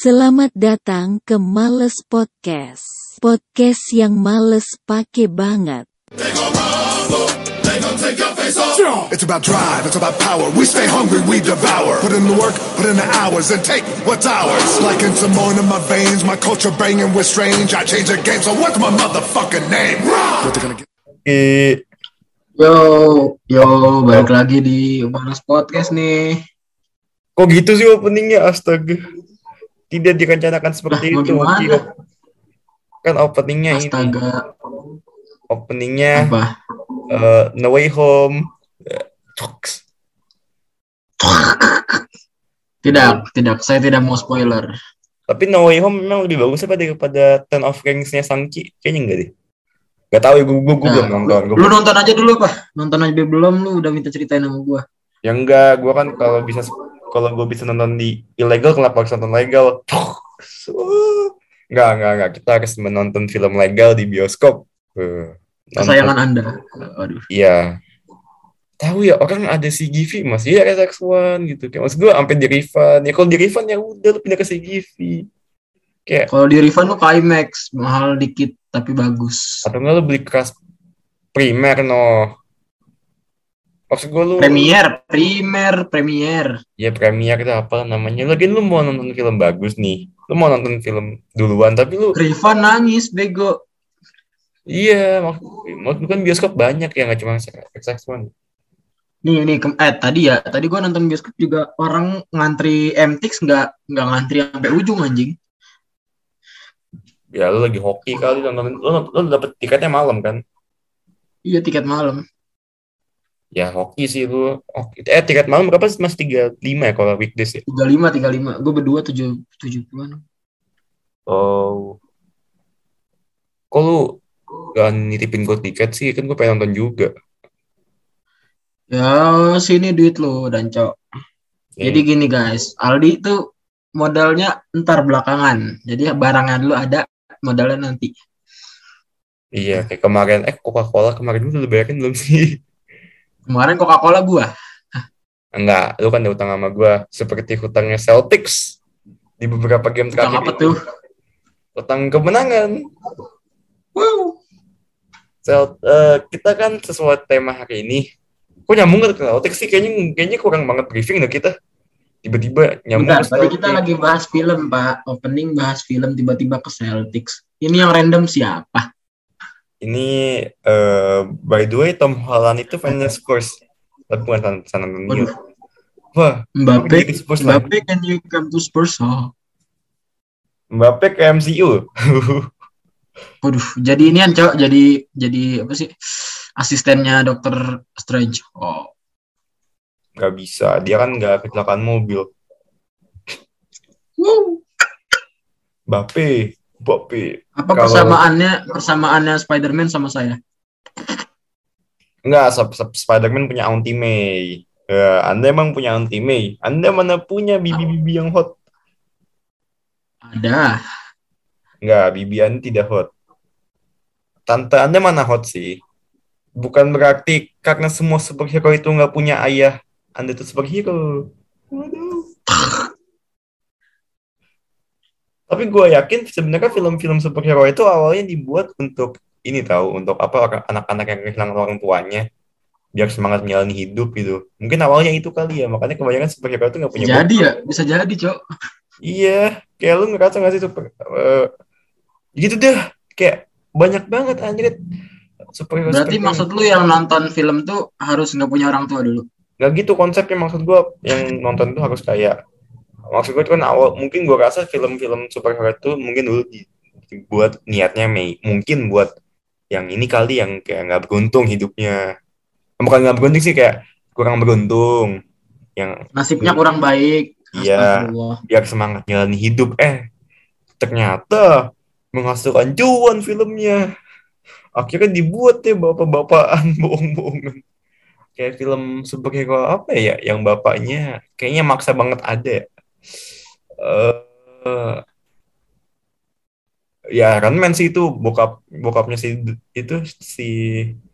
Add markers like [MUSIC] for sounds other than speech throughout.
Selamat datang ke Males Podcast. Podcast yang males pake banget. It's about drive, it's about power. We stay hungry, we devour. Put in the work, put in the hours, and take what's ours. Like in some more in my veins, my culture banging with strange. I change the game, so what's my motherfucking name? What they gonna get? Oke, Yo, yo, balik lagi di Ubanas Podcast nih. kok gitu sih openingnya astaga. Tidak direncanakan seperti mau itu. gimana? Kan openingnya ini, openingnya apa? eh, No Way Home. Eh. Tidak, tidak, saya tidak mau spoiler. Tapi No Way Home memang lebih bagus apa daripada Ten of Rings-nya Sangki? Kayaknya enggak deh. Gak tahu ya, gue, gue, Nah, belum nonton. Gua Lu nonton aja dulu, Pak. Nonton aja belum, lu udah minta ceritain sama gua. Ya enggak, gue kan kalau bisa kalau gue bisa nonton di ilegal kenapa harus nonton legal? Enggak, enggak, enggak. Kita harus menonton film legal di bioskop. Nonton- Kesayangan Anda. Aduh. Iya. Tahu ya orang ada CGV masih ya SX1 gitu. Kayak maksud gue sampai di refund. Ya kalau di refund ya udah lu pindah ke CGV. Kayak Kalau di refund lu ke IMAX, mahal dikit tapi bagus. atau enggak lu beli kelas primer no. Maksud gue lu Premier, Premier, Premier. ya premier itu apa namanya. Lagi lu mau nonton film bagus nih. Lu mau nonton film duluan tapi lu Refund nangis, bego. iya maksud kan bioskop banyak ya nggak cuma SX1. Nih, nih, eh tadi ya, tadi gua nonton bioskop juga orang ngantri MTX nggak nggak ngantri sampai ujung anjing. Ya lu lagi hoki kali nonton lu, lu dapet tiketnya malam kan? Iya tiket malam. Ya hoki sih lu. Hoki. Eh tiket malam berapa sih? Mas 35 ya kalau weekdays ya? 35 35. Gue berdua 7 70-an. Oh. Kok lu gak nitipin gue tiket sih? Kan gue pengen nonton juga. Ya, sini duit lo dan cok. Ya, Jadi gini guys, Aldi itu modalnya ntar belakangan. Jadi barangnya dulu ada, modalnya nanti. Iya, kayak kemarin. Eh Coca-Cola kemarin lu udah bayarin belum sih? [LAUGHS] Kemarin Coca-Cola gua. Enggak, lu kan ada utang sama gue. Seperti hutangnya Celtics. Di beberapa game Utang terakhir apa itu. tuh? Utang kemenangan. Wow. Celt, eh, kita kan sesuai tema hari ini. Kok nyambung ke Celtics sih? Kayaknya, kayaknya kurang banget briefing dah kita. Tiba-tiba nyambung Bentar, tadi kita lagi bahas film, Pak. Opening bahas film tiba-tiba ke Celtics. Ini yang random siapa? Ini eh by the way Tom Holland itu fansnya Spurs. Tapi bukan San, San Antonio. Waduh. Wah, Mbappe. Spurs lagi. Mbappe can you come to Spurs? Oh. Mbappe ke MCU. [LAUGHS] Waduh, jadi ini kan, Cok. Jadi jadi apa sih? Asistennya Doctor Strange. Oh. Gak bisa, dia kan gak kecelakaan mobil. Mbappe, Mbappe. Apa Kalau- persamaannya persamaannya Spider-Man sama saya? Enggak, Sp- Sp- Spider-Man punya Auntie May. Ya, anda emang punya Auntie May. Anda mana punya bibi-bibi yang hot? Ada. Enggak, bibi Anda tidak hot. Tante Anda mana hot sih? Bukan berarti karena semua superhero itu nggak punya ayah, Anda itu superhero. Waduh. Tapi gue yakin sebenarnya film-film superhero itu awalnya dibuat untuk ini tahu, untuk apa anak-anak yang kehilangan orang tuanya biar semangat menjalani hidup gitu. Mungkin awalnya itu kali ya, makanya kebanyakan superhero itu nggak punya Jadi ya, bisa jadi, Cok. Iya, kayak lu ngerasa gak sih super eh, gitu deh, kayak banyak banget anjir superhero. Berarti superhero. maksud lu yang nonton film tuh harus nggak punya orang tua dulu. nggak gitu konsepnya maksud gua yang nonton tuh harus kayak maksud itu kan awal mungkin gua rasa film-film superhero itu mungkin dulu di- dibuat niatnya Mei mungkin buat yang ini kali yang kayak nggak beruntung hidupnya. Bukan nggak beruntung sih kayak kurang beruntung. Yang Nasibnya kurang baik. Iya. Biar semangat jalani hidup. Eh ternyata menghasilkan cuan filmnya. Akhirnya dibuat deh bapak-bapakan [LAUGHS] bohong-bohongan. Kayak film superhero apa ya yang bapaknya? Kayaknya maksa banget ada ya Eh, ya Iron Man sih itu bokap bokapnya si itu si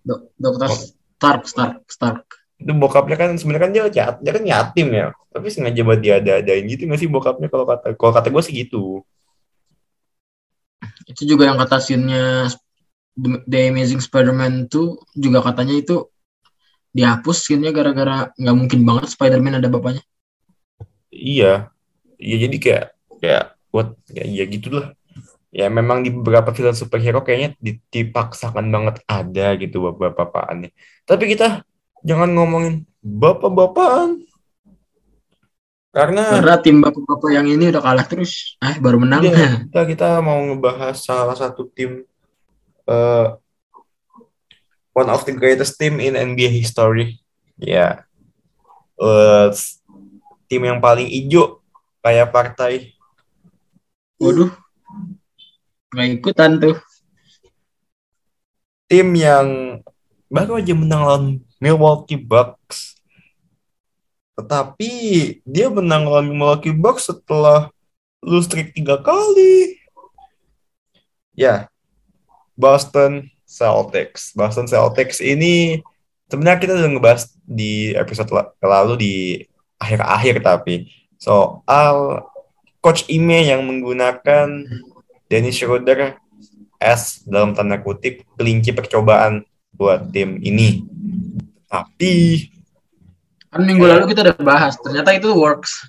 Dok- Dokter Oh. Stark, Stark, Stark. itu bokapnya kan sebenarnya kan dia yat- dia kan yatim ya tapi sengaja buat dia ada adain gitu nggak sih bokapnya kalau kata kalau kata gue sih gitu Itu juga yang kata scene-nya The The Amazing Spider-Man tuh juga katanya itu dihapus scene-nya gara-gara nggak mungkin banget Spider-Man ada bapaknya. iya iya jadi kayak kayak buat ya, ya gitu lah ya memang di beberapa film superhero kayaknya di- dipaksakan banget ada gitu bapak-bapakannya tapi kita jangan ngomongin bapak-bapakan karena Karena tim bapak-bapak yang ini udah kalah terus. Eh baru menang. Iya, [LAUGHS] kita kita mau ngebahas salah satu tim eh, one of the greatest team in NBA history. Ya, Eh, tim yang paling hijau kayak partai. Waduh. Nggak ikutan tuh. Tim yang baru aja menang lawan Milwaukee Bucks. Tetapi dia menang lawan Milwaukee Bucks setelah lose streak tiga kali. Ya, Boston Celtics. Boston Celtics ini sebenarnya kita udah ngebahas di episode la- lalu di akhir-akhir tapi soal Coach Ime yang menggunakan Dennis Schroeder as dalam tanda kutip kelinci percobaan buat tim ini. Tapi Kan minggu lalu kita udah bahas. Ternyata itu works.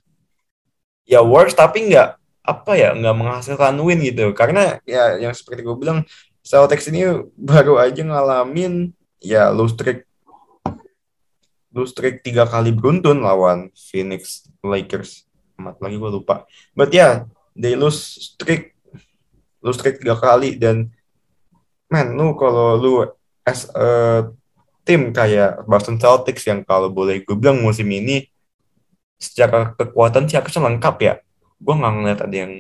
ya works tapi nggak apa ya nggak menghasilkan win gitu karena ya yang seperti gue bilang Celtics ini baru aja ngalamin ya lose streak lose streak tiga kali beruntun lawan Phoenix Lakers amat lagi gue lupa but ya yeah, they lose streak lose streak tiga kali dan man lu kalau lu as a tim kayak Boston Celtics yang kalau boleh gue bilang musim ini secara kekuatan sih harusnya lengkap ya. Gue nggak ngeliat ada yang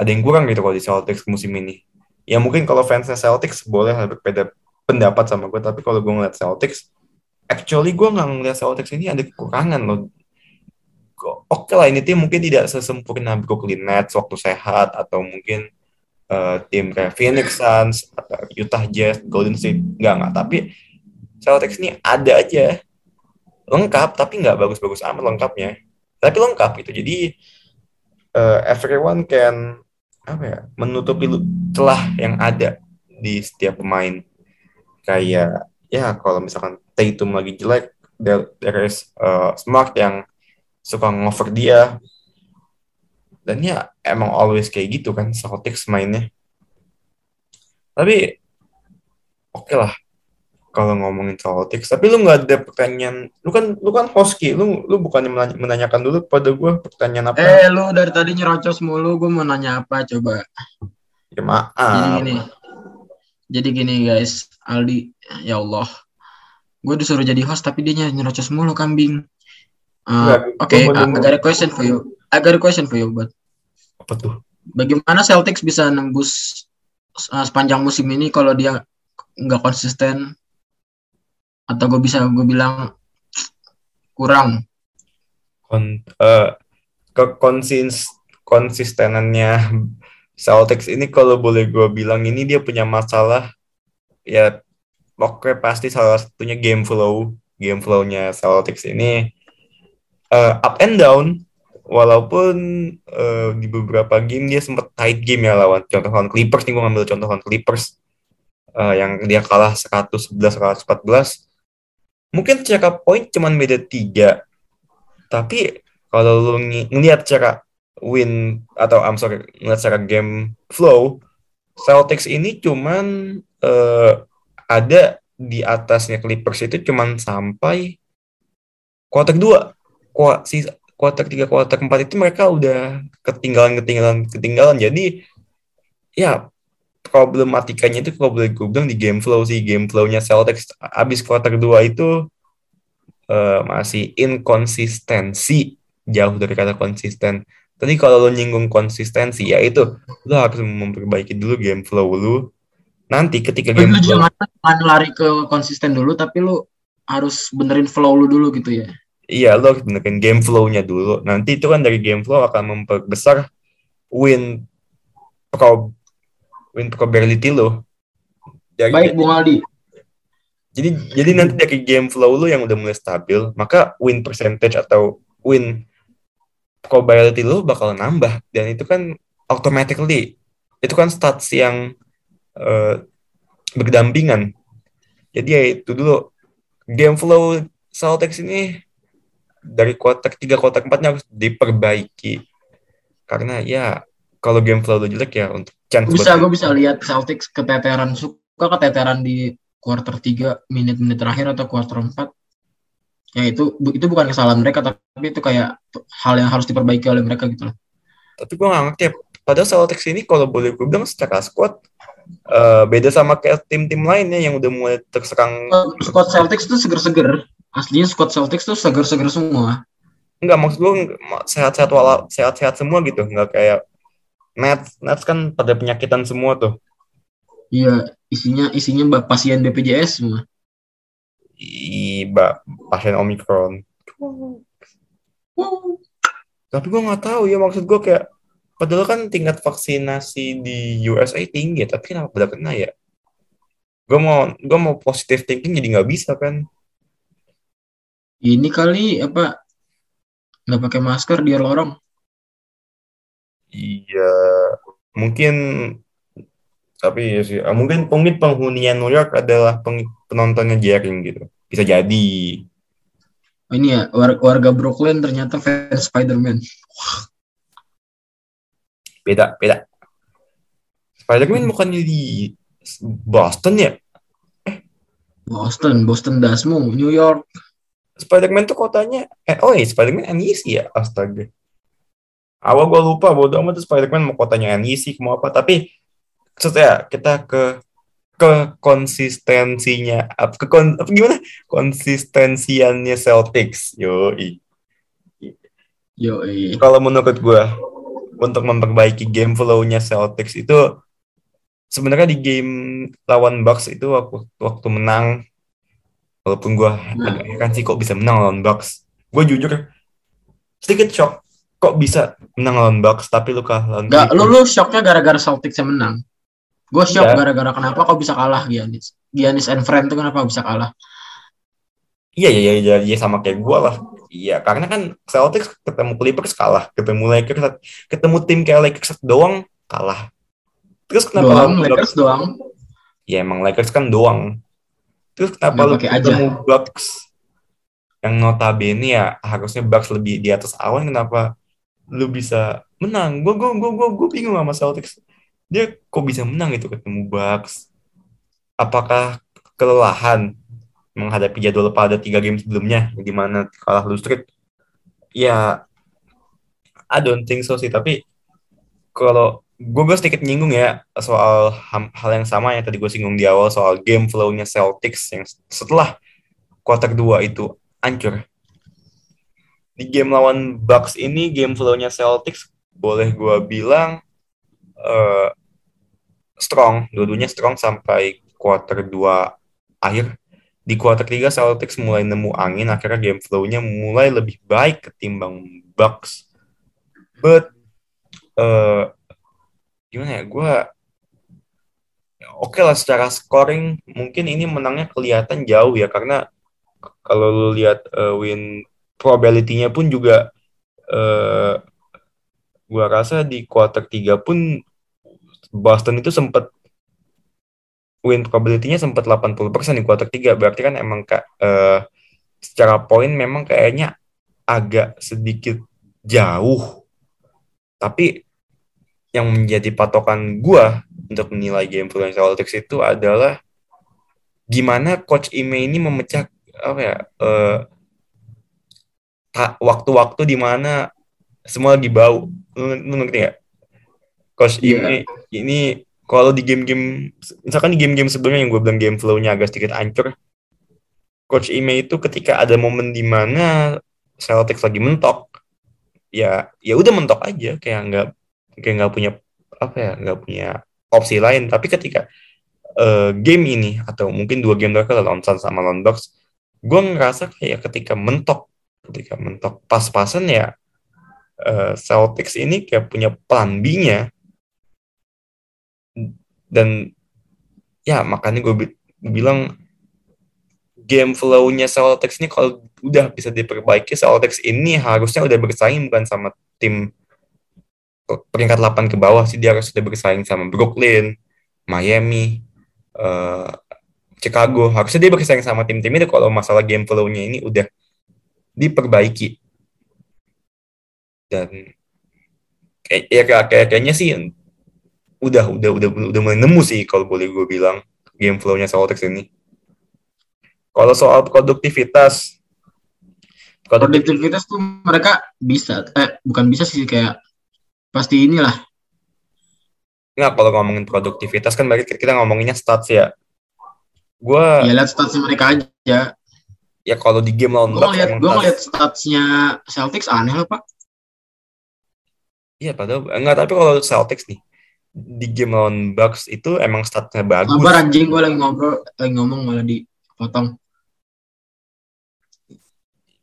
ada yang kurang gitu kalau di Celtics musim ini. Ya mungkin kalau fansnya Celtics boleh berbeda pendapat sama gue, tapi kalau gue ngeliat Celtics, actually gue nggak ngeliat Celtics ini ada kekurangan loh. Oke lah ini tim mungkin tidak sesempurna Brooklyn Nets waktu sehat atau mungkin eh, tim kayak Phoenix Suns atau Utah Jazz, Golden State. Nggak nggak. Tapi Celtics ini ada aja. Lengkap tapi nggak bagus-bagus amat lengkapnya. Tapi lengkap gitu. Jadi eh, everyone can apa ya menutupi celah yang ada di setiap pemain. Kayak ya kalau misalkan Tatum lagi jelek there, there is eh, Smart yang suka ngover dia dan ya emang always kayak gitu kan Celtics mainnya tapi oke lah kalau ngomongin Celtics tapi lu nggak ada pertanyaan lu kan lu kan host Ki. lu lu bukannya menanya- menanyakan dulu pada gue pertanyaan apa Eh lu dari tadi nyerocos mulu. Gue mau nanya apa coba. ya Jadi maaf gini. Jadi gini guys. Aldi. Ya Allah. Gue disuruh jadi host tapi dia nyerocos mulu kambing. Uh, Enggak, Oke, I, denger. got a question for you. I got a question for you, but apa tuh bagaimana Celtics bisa nembus uh, sepanjang musim ini kalau dia nggak konsisten atau gue bisa gue bilang kurang kon eh, ke konsis konsistenannya Celtics ini kalau boleh gue bilang ini dia punya masalah ya oke pasti salah satunya game flow game flow-nya Celtics ini eh, up and down. Walaupun eh, di beberapa game dia sempat tight game ya lawan contoh lawan Clippers nih gue ngambil contoh lawan Clippers. Eh, yang dia kalah 111 114 mungkin secara poin cuman beda tiga. Tapi kalau lu ng- ngelihat cara win atau I'm sorry ngelihat cara game flow Celtics ini cuman eh, ada di atasnya Clippers itu cuman sampai kuarter 2 Kua, si kuarter 3 kuarter 4 itu mereka udah ketinggalan ketinggalan ketinggalan jadi ya problematikanya itu kalau boleh gue bilang di game flow sih game flow-nya Celtics abis kuarter 2 itu eh, masih inkonsistensi jauh dari kata konsisten. Tadi kalau lo nyinggung konsistensi ya itu lo harus memperbaiki dulu game flow lu. Nanti ketika game lu jangan, lari ke konsisten dulu tapi lu harus benerin flow lu dulu gitu ya iya lo harus benerin game flow-nya dulu. Nanti itu kan dari game flow akan memperbesar win pro win probability lo. Jadi baik Bung Aldi jadi jadi nanti dari game flow lu yang udah mulai stabil maka win percentage atau win probability lu bakal nambah dan itu kan automatically itu kan stats yang eh, berdampingan. Jadi ya itu dulu. Game flow Celtics ini dari kuarter 3 kuarter 4 harus diperbaiki. Karena ya kalau game flow lu jelek ya untuk chance bisa gue bisa lihat Celtics keteteran suka keteteran di quarter 3 menit-menit terakhir atau quarter 4 ya itu itu bukan kesalahan mereka tapi itu kayak hal yang harus diperbaiki oleh mereka gitu loh. tapi gue gak ngerti ya padahal Celtics ini kalau boleh gue bilang secara squad eh, beda sama kayak tim-tim lainnya yang udah mulai terserang Squad Celtics tuh seger-seger. Aslinya squad Celtics tuh seger-seger semua. Enggak maksud gue sehat-sehat wala sehat-sehat semua gitu nggak kayak Nets Nets kan pada penyakitan semua tuh Iya, isinya isinya ba- pasien BPJS semua. Iba pasien Omicron tapi gue nggak tahu ya maksud gue kayak padahal kan tingkat vaksinasi di USA tinggi tapi kenapa pada kena ya gue mau gue mau positive thinking jadi nggak bisa kan Ini kali apa nggak pakai masker dia lorong. Iya, mungkin tapi ya sih, ah, mungkin mungkin penghuninya New York adalah peng- penontonnya Jering gitu. Bisa jadi. Oh, ini ya war- warga Brooklyn ternyata fans Spider-Man. Beda, beda. Spider-Man bukannya di Boston ya? Boston, Boston Dasmu, New York. Spider-Man tuh kotanya, eh oh iya Spider-Man NEC ya, astaga. Awal gue lupa, bodo amat tuh Spider-Man mau kotanya NEC, mau apa, tapi maksudnya kita ke ke konsistensinya, apa, ke kon, apa gimana? Konsistensiannya Celtics, yoi. Yo, eh. kalau menurut gue untuk memperbaiki game flow-nya Celtics itu sebenarnya di game lawan Bucks itu waktu waktu menang walaupun gue agak heran sih kok bisa menang lawan Bucks gue jujur sedikit shock kok bisa menang lawan Bucks tapi lu kalah lawan Gak, lu lu shocknya gara-gara Celtics yang menang. Gue shock gara-gara kenapa kok bisa kalah Giannis. Giannis and friend tuh kenapa bisa kalah? iya iya iya iya, iya sama kayak gue lah iya karena kan Celtics ketemu Clippers kalah ketemu Lakers ketemu tim kayak Lakers doang kalah. Terus kenapa doang, Bucks? Lakers doang. ya emang Lakers kan doang. Terus kenapa lu pakai aja. ketemu Bucks? Yang notabene ya harusnya Bucks lebih di atas awan kenapa lu bisa menang? Gue gue gue gue gue bingung sama Celtics. Dia kok bisa menang itu ketemu Bucks? Apakah kelelahan menghadapi jadwal pada tiga game sebelumnya di mana kalah lu streak ya I don't think so sih tapi kalau gue gue sedikit nyinggung ya soal hal yang sama yang tadi gue singgung di awal soal game flow-nya Celtics yang setelah kuarter 2 itu hancur. Di game lawan Bucks ini game flow-nya Celtics boleh gue bilang eh, strong, dua-duanya strong sampai kuarter 2 akhir. Di kuarter 3 Celtics mulai nemu angin, akhirnya game flow-nya mulai lebih baik ketimbang Bucks. But eh, gimana ya gue oke lah secara scoring mungkin ini menangnya kelihatan jauh ya karena kalau lu lihat eh, win probability-nya pun juga eh gua rasa di quarter 3 pun Boston itu sempat win probability-nya sempat 80% di quarter 3 berarti kan emang kak eh, secara poin memang kayaknya agak sedikit jauh. Tapi yang menjadi patokan gua untuk menilai game flow Celtics itu adalah gimana coach Ime ini memecah apa ya ta- waktu-waktu di mana semua lagi bau. Lu, lu ngerti ya coach Iya. Ime ini kalau di game-game misalkan di game-game sebelumnya yang gue bilang game flow-nya agak sedikit hancur coach Ime itu ketika ada momen di mana Celtics lagi mentok ya ya udah mentok aja kayak nggak kayak nggak punya apa ya nggak punya opsi lain. Tapi ketika eh, game ini atau mungkin dua game terakhir lawan Suns sama lawan Bucks gue ngerasa kayak ketika mentok ketika mentok pas-pasan ya eh, Celtics ini kayak punya plan B-nya dan ya makanya gue bilang game flow-nya Celtics ini kalau udah bisa diperbaiki Celtics ini harusnya udah bersaing bukan sama tim peringkat 8 ke bawah sih dia harus udah bersaing sama Brooklyn, Miami, eh, Chicago. Harusnya dia bersaing sama tim-tim itu kalau masalah game flow-nya ini udah diperbaiki. Dan kayak ya kayak- kayaknya sih udah udah udah udah mulai nemu sih kalau boleh gue bilang game flow-nya Celtics ini. Kalau soal produktivitas, produktivitas tuh mereka bisa eh bukan bisa sih kayak pasti inilah nggak kalau ngomongin produktivitas kan berarti kita ngomonginnya stats ya. Gue ya lihat statsnya mereka aja ya kalau di game lawan Bucks ngeliat emang gue stats- ngeliat statsnya Celtics aneh lah pak Iya padahal enggak tapi kalau Celtics nih di game lawan Bucks itu emang statnya bagus. Sabar anjing gue lagi ngobrol lagi ngomong malah dipotong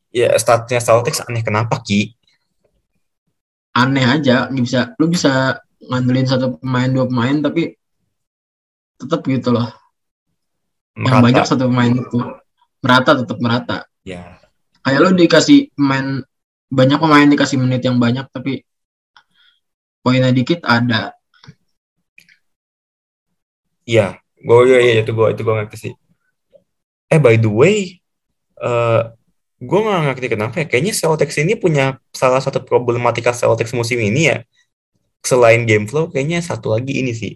Ya statnya Celtics aneh kenapa Ki? aneh aja nggak bisa lu bisa ngandelin satu pemain dua pemain tapi tetap gitu loh yang banyak Merata. satu pemain itu merata tetap merata Ya kayak lu dikasih pemain banyak pemain dikasih menit yang banyak tapi poinnya dikit ada Iya, gue iya, iya, itu gue itu gue ngerti sih. Eh by the way, eh gue nggak ngerti kenapa ya. Kayaknya Celtics ini punya salah satu problematika Celtics musim ini ya. Selain game flow, kayaknya satu lagi ini sih.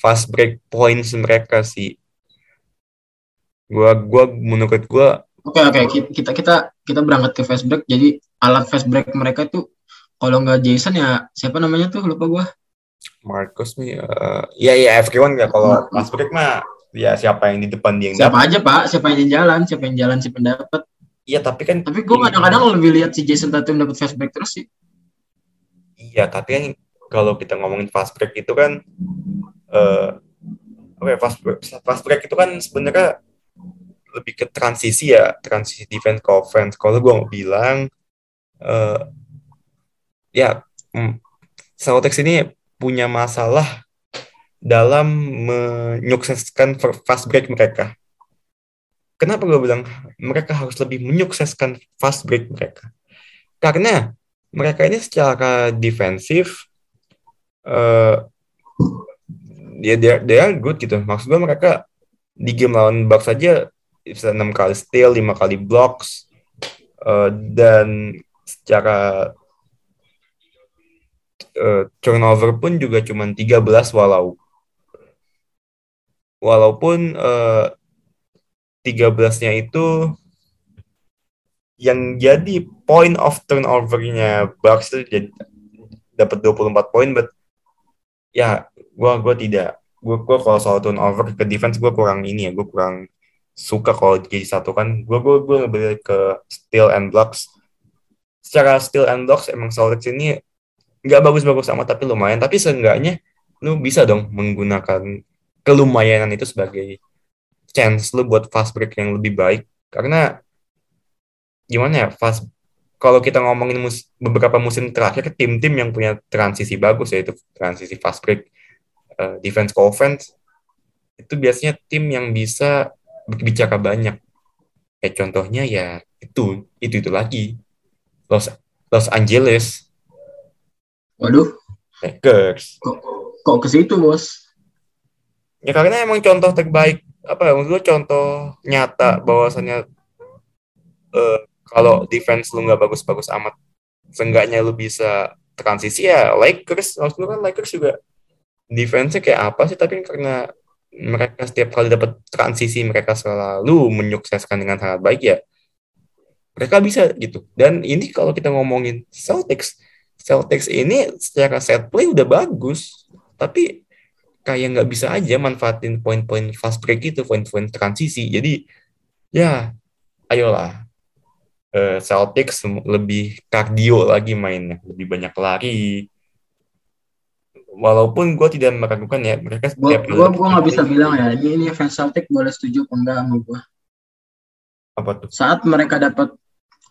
Fast break points mereka sih. Gua gua menurut gua oke oke ki- kita kita kita berangkat ke fast break jadi alat fast break mereka tuh kalau nggak Jason ya siapa namanya tuh lupa gua Marcus nih, eh, ya ya everyone ya kalau fast break mah ya siapa yang di depan dia yang siapa aja pak. Siapa yang jalan siapa yang jalan siapa yang dapat Iya tapi kan tapi gua kadang-kadang lebih lihat si Jason Tatum dapat fast break terus sih. Iya, tapi kan kalau kita ngomongin fast break itu kan eh apa ya, fast break, fast break itu kan sebenarnya lebih ke transisi ya, transisi defense ke offense. Kalau gue mau bilang eh ya mm, Celtics ini punya masalah dalam menyukseskan fast break mereka. Kenapa gue bilang mereka harus lebih menyukseskan fast break mereka? Karena mereka ini secara defensif eh dia dia dia good gitu. Maksud gue mereka di game lawan Bucks aja bisa enam kali steal, lima kali blocks eh, dan secara eh, turnover pun juga cuma 13 walau. Walaupun eh, 13-nya itu yang jadi point of turnover-nya Bucks itu jadi dapat 24 poin but ya gua gua tidak. Gua gua kalau soal turnover ke defense gua kurang ini ya gua kurang suka kalau jadi satu kan. Gua gua gua lebih ke steal and blocks. Secara steal and blocks emang Celtics ini nggak bagus-bagus sama tapi lumayan. Tapi seenggaknya lu bisa dong menggunakan kelumayanan itu sebagai chance lu buat fast break yang lebih baik. Karena gimana ya fast kalau kita ngomongin mus- beberapa musim terakhir tim-tim yang punya transisi bagus yaitu transisi fast break eh, defense ke offense itu biasanya tim yang bisa berbicara banyak. Kayak contohnya ya itu itu itu lagi. Los Los Angeles waduh. Lakers kok kok ke situ bos? Ya karena emang contoh terbaik apa ya gue contoh nyata bahwasannya eh, kalau defense lu nggak bagus-bagus amat seenggaknya lu bisa transisi ya Lakers. Maksud lu kan Lakers juga defense-nya kayak apa sih? Tapi karena mereka setiap kali dapat transisi mereka selalu menyukseskan dengan sangat baik ya mereka bisa gitu. Dan ini kalau kita ngomongin Celtics Celtics ini secara set play udah bagus tapi kayak nggak bisa aja manfaatin poin-poin fast break itu poin-poin transisi. Jadi ya ayolah. Eh, Celtics lebih kardio lagi mainnya lebih banyak lari. Walaupun gue tidak meragukan ya mereka setiap dapat gua nggak bisa bilang ya ini ini fans Celtic boleh setuju apa enggak sama gua. Apa tuh? Saat mereka dapat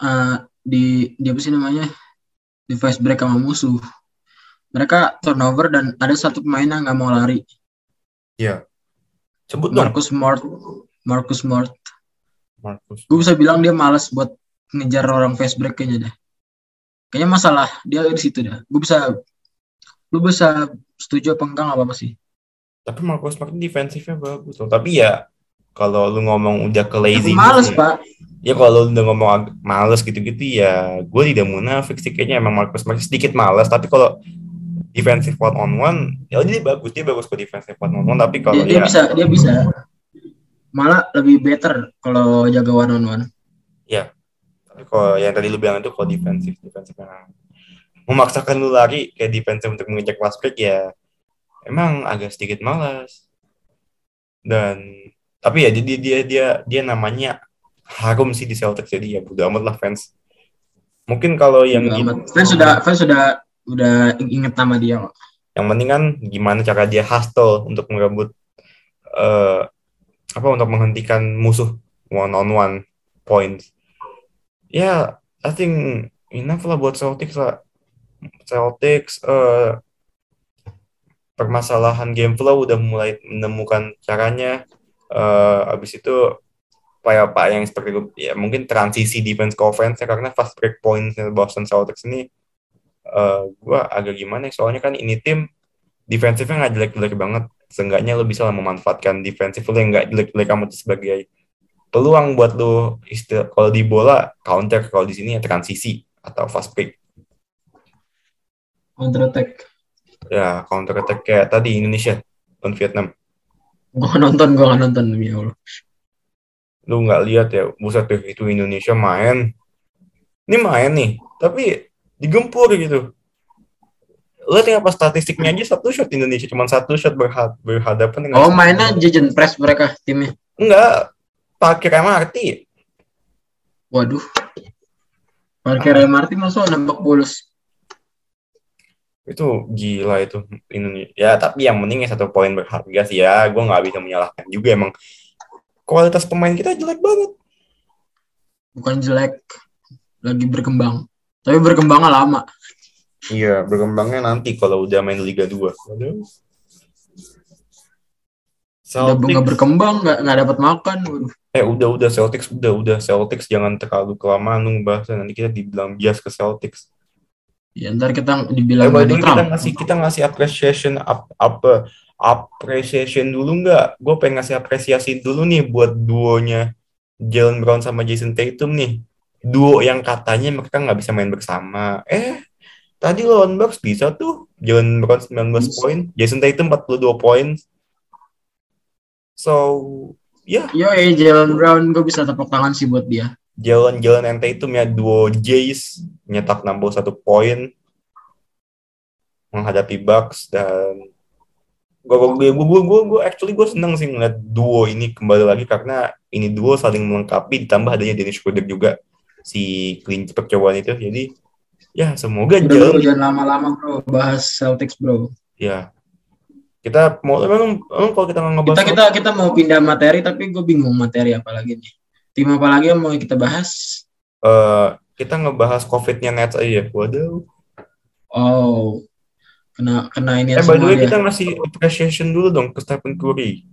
eh, di di apa sih namanya di fast break sama musuh mereka turnover dan ada satu pemain yang nggak mau lari ya sebut dong Marcus Smart Marcus Smart Marcus. Gue bisa bilang dia malas buat ngejar orang fast break kayaknya dah. Kayaknya masalah dia di situ dah. Gue bisa lu bisa setuju apa enggak nggak apa-apa sih. Tapi Marcus Smart defensifnya bagus loh. Tapi ya kalau lu ngomong udah ke lazy Aku males, gitu ya, Pak. ya kalau lu udah ngomong males gitu-gitu ya gue tidak munafik sih. Kayaknya emang Marcus Smart sedikit males. Tapi kalau defensive one on one ya dia bagus dia bagus ke defensive one on one. Tapi kalau Dia, dia ya bisa dia bisa. Malah lebih better kalau jaga one on one. tapi kalau yang tadi lu bilang itu kalau defensive defensive yang memaksakan lu lari kayak defensive untuk mengejar fast break ya emang agak sedikit malas dan tapi ya dia dia dia dia namanya harum sih di Celtics. Jadi ya bodo amat lah fans. Mungkin kalau yang gitu-. Fans sudah fans sudah udah inget nama dia kok. yang penting kan gimana cara dia hustle untuk merebut eh apa untuk menghentikan musuh one on one points. Ya I think enough lah buat Celtics lah. Celtics eh permasalahan game flow udah mulai menemukan caranya eh abis itu apa yang seperti itu ya mungkin transisi defense ke offense karena fast break points Boston Celtics ini eh gua agak gimana ya, soalnya kan ini tim defensifnya nggak jelek-jelek banget. Seenggaknya lo bisa memanfaatkan defensif lo yang nggak jelek-jelek amat sebagai peluang buat lo istilah kalau di bola counter kalau di sini ya transisi atau fast break. Counter attack. ya counter attack kayak tadi Indonesia lawan Vietnam Gua nggak nonton, gua nggak nonton demi Allah. lu nggak lihat ya buset deh itu Indonesia main ini main nih tapi digempur gitu lihat yang apa statistiknya aja satu shot Indonesia cuma satu shot berhad berhadapan dengan Oh mainnya Jajan Press mereka timnya. enggak parkir MRT Waduh. Parkir MRT masuk nembak bulus. Itu gila itu Indonesia ya tapi yang penting ya satu poin berharga sih ya gue nggak bisa menyalahkan juga emang kualitas pemain kita jelek banget Bukan jelek, lagi berkembang. Tapi berkembangnya lama. iya berkembangnya nanti kalau udah main Liga 2 Waduh. Udah Celtics nggak berkembang, nggak nggak dapat makan. Waduh. Eh udah udah Celtics udah udah Celtics jangan terlalu kelamaan lu ngebahasnya nanti kita dibilang bias ke Celtics. Ya ntar kita dibilang the Donald way, kita Trump. ngasih kita ngasih appreciation apa appreciation dulu nggak? Gue pengen ngasih apresiasi dulu nih buat duonya Jalen Brown sama Jason Tatum nih. Duo yang katanya mereka nggak bisa main bersama. Eh tadi lawan Bucks bisa tuh. Jalen Brown 19 Bisa. poin, Jason Tatum 42 poin. So ya Yo, eh Jalen Brown gue bisa tepuk tangan sih buat dia. Jalan-jalan and Tatum ya duo Jays nyetak 61 poin menghadapi Bucks dan gue gue gue gue gue actually gue seneng sih ngeliat duo ini kembali lagi karena ini duo saling melengkapi ditambah adanya Dennis Schroeder juga si clean percobaan itu jadi ya semoga bro, jalan jangan lama-lama bro bahas Celtics bro. ya kita mau memang, memang kalau kita ngebahas Kita kita kita mau pindah materi tapi gue bingung materi apa lagi nih. Tim apa lagi yang mau kita bahas? eh, kita ngebahas COVID-nya Nets aja waduh Oh, kena kena ini eh by the way kita ngasih appreciation dulu dong ke Stephen Curry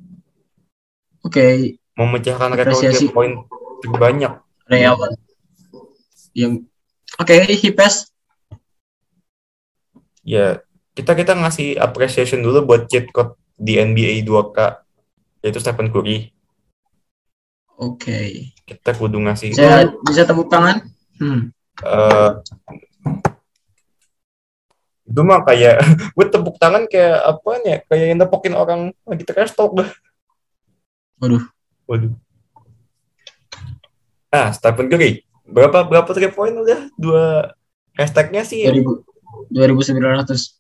Oke, memecahkan rekor poin terbanyak. Real. Yang Oke, Hipes. Ya, kita kita ngasih appreciation dulu buat cheat code di NBA 2K yaitu Stephen Curry. Oke. Kita kudu ngasih Bisa bisa tepuk tangan? Hmm. eh itu mah kayak [LAUGHS] gue tepuk tangan kayak apa ya kayak yang nepokin orang lagi trash talk dah. Waduh. Waduh. Ah, Stephen Curry. Berapa berapa three point udah? Dua hashtagnya sih 2000 2900.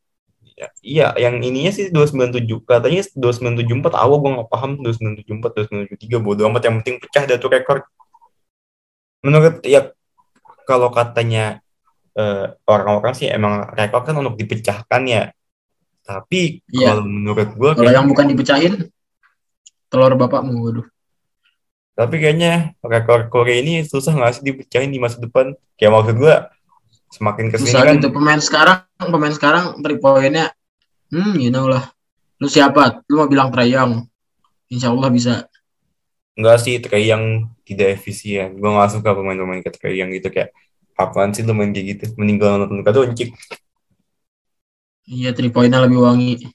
Ya, iya, yang ininya sih 297. Katanya 2974 awal gue nggak paham 2974, 2973 bodo amat yang penting pecah dah tuh rekor. Menurut ya kalau katanya eh, orang-orang sih emang rekor kan untuk dipecahkan ya. Tapi Iya. kalau menurut gue Kalau yang bukan dipecahin telur bapakmu waduh. tapi kayaknya rekor Korea ini susah nggak sih dipecahin di masa depan. Kayak maksud gue semakin ke sini Susah kan gitu pemain sekarang pemain sekarang three poinnya hmm you know lah. Lu siapa? Lu mau bilang Trae Young. Insya Allah bisa. Enggak sih, Trey yang tidak efisien. Gue gak suka pemain-pemain kayak Trey yang gitu kayak apaan sih lu main kayak gitu? Meninggal nonton Luka Doncic. Iya, three pointnya lebih wangi.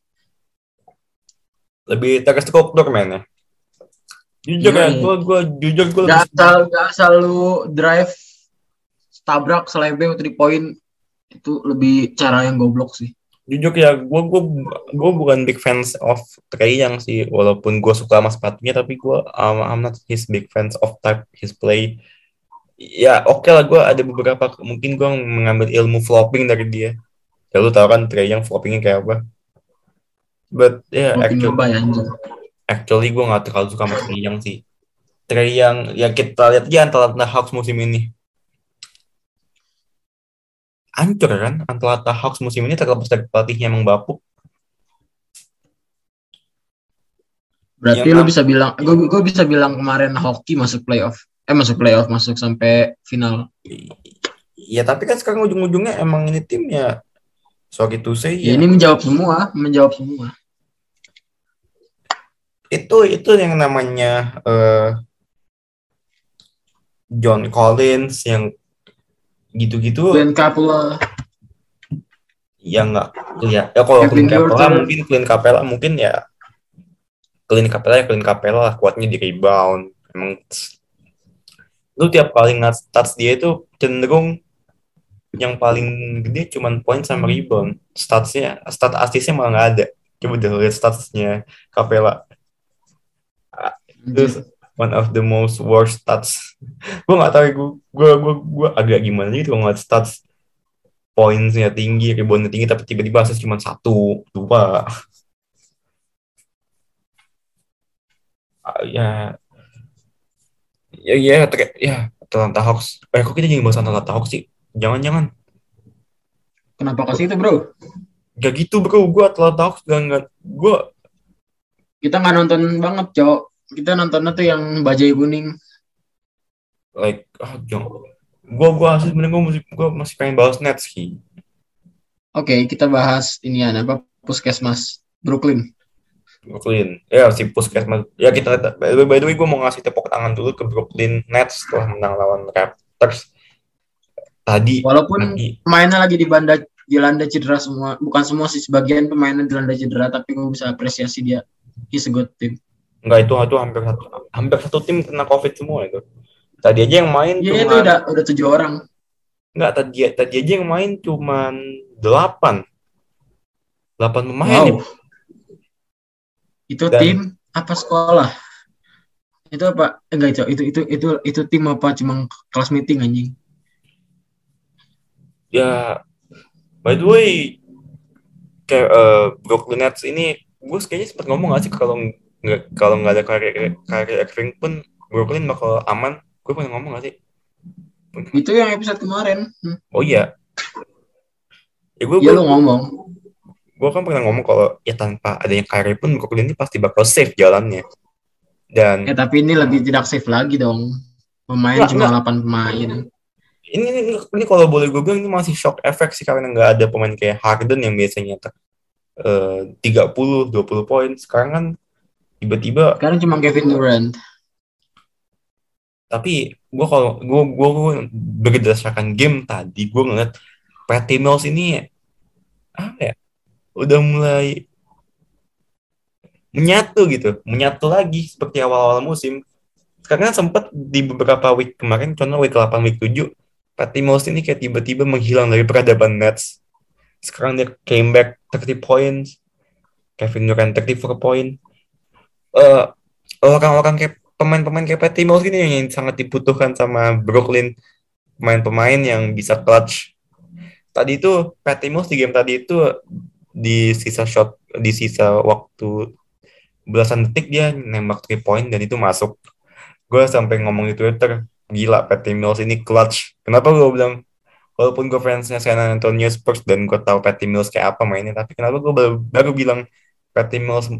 Lebih terstruktur mainnya. Jujur Iya, ya, iya. gue gue jujur gue Gak asal, gak asal lu drive, tabrak, selebeng, three point. Itu lebih cara yang goblok sih. Jujur ya gue gue gue bukan big fans of Trey yang sih walaupun gue suka sama sepatunya tapi gue um, I'm not his big fans of type his play. Ya oke lah gue ada beberapa mungkin gue mengambil ilmu flopping dari dia. Ya lu tau kan Trey yang floppingnya kayak apa? But ya yeah, Mungkin actually, ya actually gue gak terlalu suka sama Trey yang sih. Trey yang ya kita lihat ya Atlanta Hawks musim ini hancur kan Atlanta Hawks musim ini terlepas dari pelatihnya emang bapuk Berarti lu Mam. bisa bilang, gue gue bisa bilang kemarin hoki masuk playoff. Eh masuk playoff, masuk sampai final. Ya tapi kan sekarang ujung-ujungnya emang ini tim ya sorry to say Ya, ya, ini menjawab semua, menjawab semua. itu itu yang namanya eh, John Collins yang gitu-gitu. Glenn Capella, ya nggak ya ya kalau Kevin Clint Capella Huerter. mungkin Clint Capella mungkin ya Clint Capella ya Clint Capella lah kuatnya di rebound. Emang lu tiap kali ngat stats dia itu cenderung yang paling gede cuman poin sama rebound. Statsnya stat asisnya malah nggak ada. Coba deh lihat statsnya Capella. Itu one of the most worst stats. [LAUGHS] Gue nggak tahu gue gue gue gue agak gimana gitu kalau ngeliat stats poinnya tinggi reboundnya tinggi tapi tiba-tiba asis cuma satu dua. Ah, ya. Ya ya ter- ya Atlanta Hawks. Eh kok kita jadi bahas Atlanta Hawks sih? Jangan-jangan. Kenapa ke situ bro? gak gitu bro. Gue Atlanta Hawks gak nggak gue Kita nggak nonton banget, Cok. Kita nontonnya tuh yang bajai kuning. like ah jangan gue gue asli sebenarnya gue masih gue masih pengen bahas Nets sih Oke, kita bahas ini apa Puskesmas Brooklyn. Brooklyn. Ya, si Puskesmas. Ya, kita. By the way, by the way gue mau ngasih tepuk tangan dulu ke Brooklyn Nets setelah menang lawan Raptors. Tadi Walaupun lagi pemainnya lagi di banda dilanda cedera semua, bukan semua sih sebagian pemainnya dilanda cedera, tapi gue bisa apresiasi dia. He's a good team. Enggak itu itu hampir satu hampir satu tim kena Covid semua itu. Tadi aja yang main Iya itu cuma udah udah tujuh orang. enggak tadi tadi aja yang main cuman delapan. Delapan pemain Wow. ya. Itu Dan- tim apa sekolah? Itu apa? Eh, Enggak itu itu itu itu itu tim apa cuma kelas meeting anjing. Ya, by the way, kayak eh, Brooklyn Nets ini, gue kayaknya sempat ngomong gak sih kalau nggak kalau nggak ada Kyrie Kyrie Irving pun Brooklyn bakal aman. Gue pernah ngomong gak sih? Itu yang episode kemarin. Hmm. Oh iya. Ya gue lu ngomong. gue kan pernah ngomong kalau ya tanpa adanya Kyrie pun Brooklyn ini pasti bakal safe jalannya. Dan Ya tapi ini lebih tidak safe lagi dong. Pemain Nggak, cuma 8 pemain. ini ini, ini kalau boleh gue bilang ini masih shock effect sih karena nggak ada pemain kayak Harden yang biasanya nyetak eh, 30 20 poin. Sekarang kan tiba-tiba Sekarang cuma Kevin Durant. tapi gue kalau gue gue berdasarkan game tadi gue ngeliat Patty Mills ini apa ya? Udah mulai menyatu gitu menyatu lagi seperti awal-awal musim. Karena sempat di beberapa week kemarin contoh week 8 week 7 Patty Mills ini kayak tiba-tiba menghilang dari peradaban Nets. Sekarang dia came back 30 points Kevin Durant 34 point eh orang-orang kayak pemain-pemain kayak Patty Mills ini yang sangat dibutuhkan sama Brooklyn. Pemain-pemain yang bisa clutch. Tadi itu Patty Mills di game tadi itu di sisa shot di sisa waktu belasan detik dia nembak 3 point dan itu masuk. Gue sampai ngomong di Twitter gila Patty Mills ini clutch. Kenapa gue bilang walaupun gue fansnya San Antonio Spurs dan gue tahu Patty Mills kayak apa mainnya tapi kenapa gue baru, baru bilang Patty Mills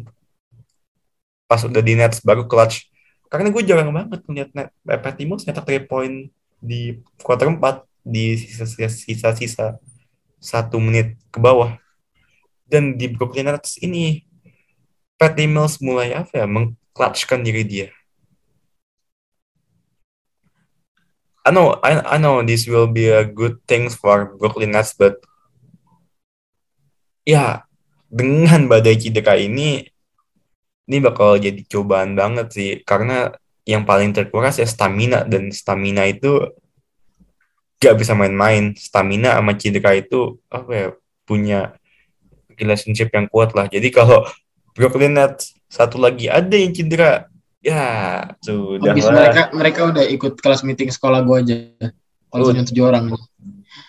pas udah di Nets baru clutch. Karena gue jarang banget ngeliat net, eh, Patty Mills nyetak 3 point di quarter 4 di sisa-sisa satu menit ke bawah. Dan di Brooklyn Nets ini Patty Mills mulai apa ya mengclutchkan diri dia. I know I, I know this will be a good thing for Brooklyn Nets but ya dengan badai cedera ini ini bakal jadi cobaan banget sih. Karena yang paling terkuras ya stamina. Dan stamina itu gak bisa main-main. Stamina sama cedera itu apa ya punya relationship yang kuat lah. Jadi kalau Brooklyn Nets satu lagi ada yang cedera ya sudah Habis mereka mereka udah ikut kelas meeting sekolah gue aja. Kalau cuma tujuh orang.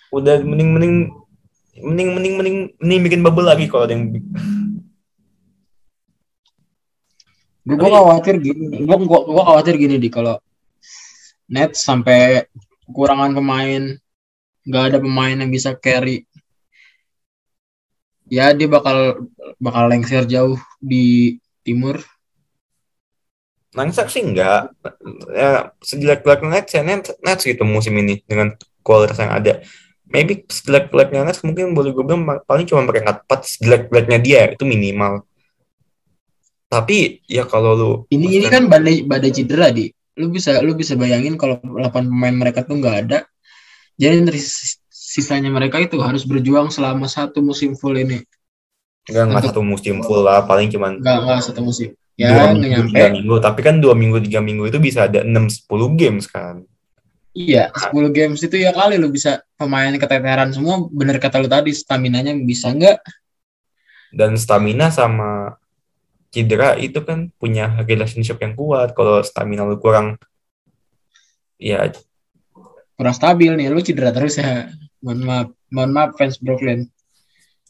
udah mending mending mending mending mending mending bikin bubble lagi kalau ada yang Gue gue khawatir gini, gue gue khawatir gini di kalau net sampai kekurangan pemain, nggak ada pemain yang bisa carry. Ya dia bakal bakal lengser jauh di timur. Nangsak sih enggak. Ya, sejelek-jeleknya Nets ya Nets, Nets gitu musim ini dengan kualitas yang ada. Maybe sejelek-jeleknya Nets mungkin boleh gue bilang paling cuma peringkat 4 sejelek-jeleknya dia itu minimal. Tapi ya kalau lu Ini ini kan badai badai cedera di. Lu bisa lu bisa bayangin kalau 8 pemain mereka tuh nggak ada. Jadi dari sis- sisanya mereka itu harus berjuang selama satu musim full ini. enggak enggak satu musim full lah, paling cuma Nggak nggak satu musim. dua Ya minggu, nggak nyampe. tiga minggu. Tapi kan dua minggu tiga minggu itu bisa ada 6-10 games kan. Iya, 10 games itu ya kali lu bisa pemain keteteran semua. Bener kata lu tadi, stamina-nya bisa nggak? Dan stamina sama cedera itu kan punya relationship yang kuat. Kalau stamina lu kurang ya Kurang stabil nih, lu cedera terus ya. Mohon maaf, mohon maaf fans Brooklyn.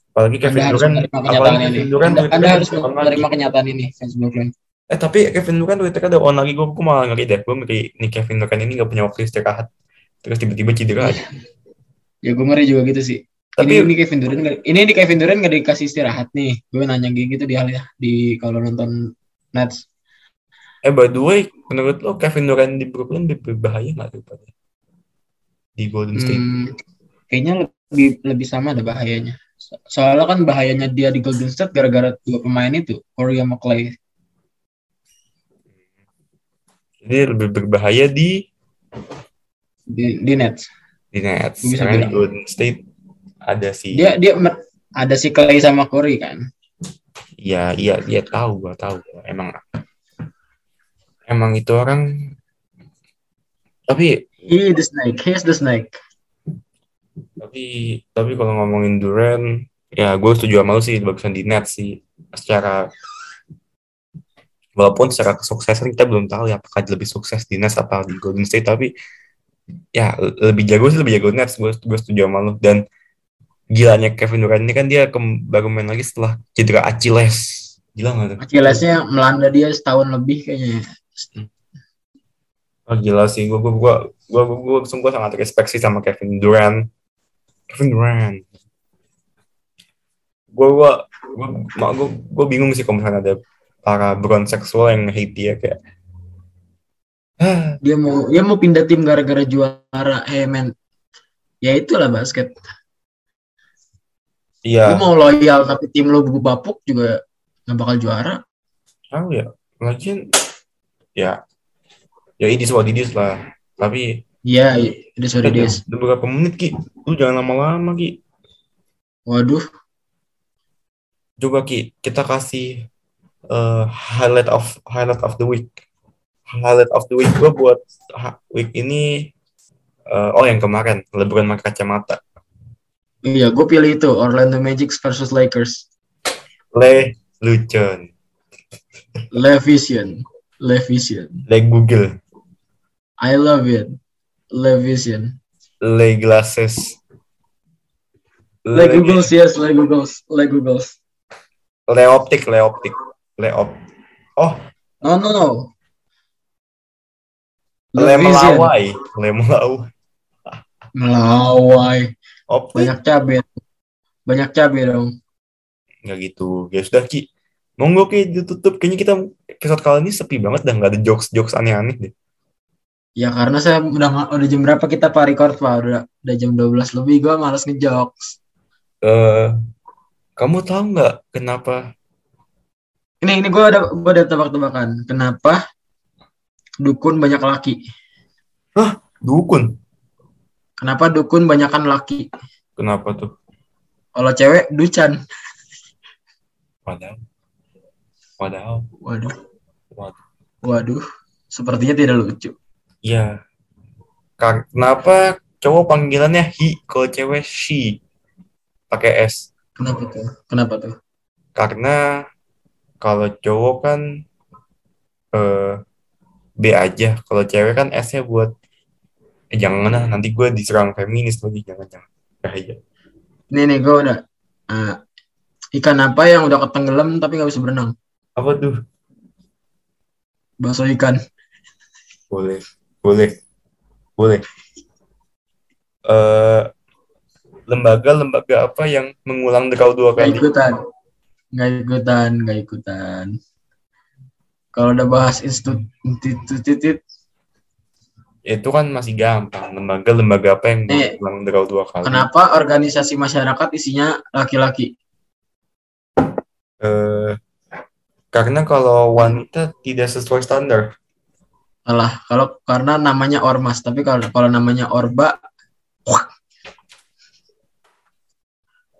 apalagi Kevin Anda harus Durant menerima apalagi kenyataan ini. Kevin Durant Anda, Anda harus menerima kenyataan ini, fans Brooklyn. Eh tapi Kevin Durant Twitter ada on lagi gue, gue malah ngeri deh. Gue ngeri nih Kevin Durant ini gak punya waktu istirahat. Terus tiba-tiba cedera aja. Ya gue ngeri juga gitu sih. Tapi ini, ini Kevin Durant ini di Kevin Durant nggak dikasih istirahat nih. Gue nanya gitu di hal ya di kalau nonton Nets. eh by the way, menurut lo Kevin Durant di Brooklyn lebih berbahaya nggak daripada di Golden State? Hmm, kayaknya lebih lebih sama ada bahayanya. So- Soalnya kan bahayanya dia di Golden State gara-gara dua pemain itu, Curry sama Clay. Jadi lebih berbahaya di di, di Nets. di Nets. Bisa Karena di. Golden State ada si Dia dia ada si Clay sama Curry kan. Iya, iya, dia tahu, gua tahu. Emang emang itu orang tapi He the snake, he's the snake. tapi tapi kalau ngomongin Durant ya gue setuju sama lu sih bagusan di net sih secara walaupun secara kesuksesan kita belum tahu ya apakah lebih sukses di Nets apa di Golden State tapi ya lebih jago sih lebih jago Nets gue gue setuju sama lu dan gilanya Kevin Durant ini kan dia kem- baru main lagi setelah cedera Achilles gila nggak tuh Achillesnya melanda dia setahun lebih kayaknya. oh, gila sih gue gue gue gue gue gue sangat respect sih sama Kevin Durant Kevin Durant gue gue gue gue gue bingung sih kalau misalnya ada para brown seksual yang hate dia kayak ah, Dia mau dia mau pindah tim gara-gara juara. Eh men, ya itulah basket. Iya. Lu mau loyal tapi tim lu bapuk juga nggak bakal juara. tahu ya lagian ya ya ini what it is lah. Tapi Iya, itu sorry udah beberapa menit ki. Lu jangan lama-lama ki. Waduh, coba ki kita kasih eh, highlight of highlight of the week. Highlight of the week gue buat week ini eh, oh yang kemarin LeBron pakai kacamata iya gue pilih itu Orlando Magic versus Lakers. Le Lucon Levision, Levision. Le Google I love it. Levision. Le Glasses Le Googles, yes, Le Googles, Le Googles. Le Optik Le Optik Le Op oh No, no, no. Le Levision. Melawai Le Melawai Melawai. Optik Banyak cabai. Banyak cabai dong. nggak gitu ya sudah ki monggo ki ditutup kayaknya kita episode kali ini sepi banget dah nggak ada jokes jokes aneh-aneh deh Ya karena saya udah udah jam berapa kita pak record pak udah udah jam 12 lebih gue malas ngejokes. eh kamu tahu nggak kenapa Ini ini gue ada gue ada tebak-tebakan. Kenapa dukun banyak laki? Dukun. Kenapa dukun banyakan laki? Kenapa tuh? Kalau cewek ducan. Padahal. Padahal. Waduh. Waduh. Waduh. Sepertinya tidak lucu. Iya. Kenapa cowok panggilannya he, kalau cewek she? Pakai S. Kenapa tuh? Kenapa tuh? Karena kalau cowok kan eh B aja. Kalau cewek kan S-nya buat eh, jangan lah nanti gue diserang feminis lagi jangan jangan bahaya. Nih nih gue udah. eh, ikan apa yang udah ketenggelam tapi nggak bisa berenang? Apa tuh? Bakso ikan. Boleh, boleh, boleh. Eh lembaga-lembaga apa yang mengulang dekau dua Nggak kali? ikutan. Nggak ikutan. Nggak ikutan. Kalau udah bahas institut, institut, Itu kan masih gampang. Lembaga-lembaga apa yang Eh, dekau dua kali? kenapa organisasi masyarakat isinya laki-laki? Eh, karena kalau wanita tidak sesuai standar. Salah. Kalau karena namanya ormas, tapi kalau kalau namanya orba,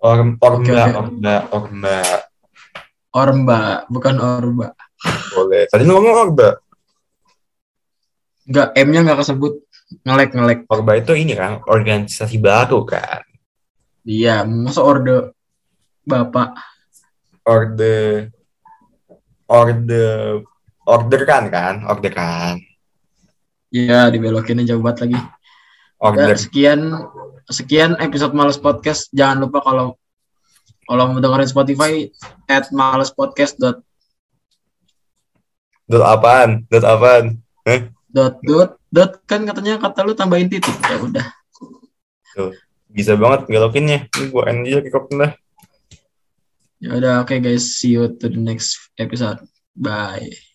Orm, orba, Oke, oke. orba, orba. orba, bukan orba. Boleh. Tadi lu ngomong orba. Enggak, M-nya nggak kesebut. Ngelek ngelek. Orba itu ini kan, organisasi baru kan. Iya, masa orde bapak. Orde, orde, orderan kan, orderan. Iya, dibelokinnya jauh banget lagi. Ya, Order. sekian sekian episode Males Podcast. Jangan lupa kalau kalau mau dengerin Spotify at malespodcast dot Dot apaan? Dot apaan? Dot dot dot. Kan katanya kata lu tambahin titik. Ya udah. Bisa banget ngelokinnya. Ini gua end aja recordnya dah. ya udah oke guys. See you to the next episode. Bye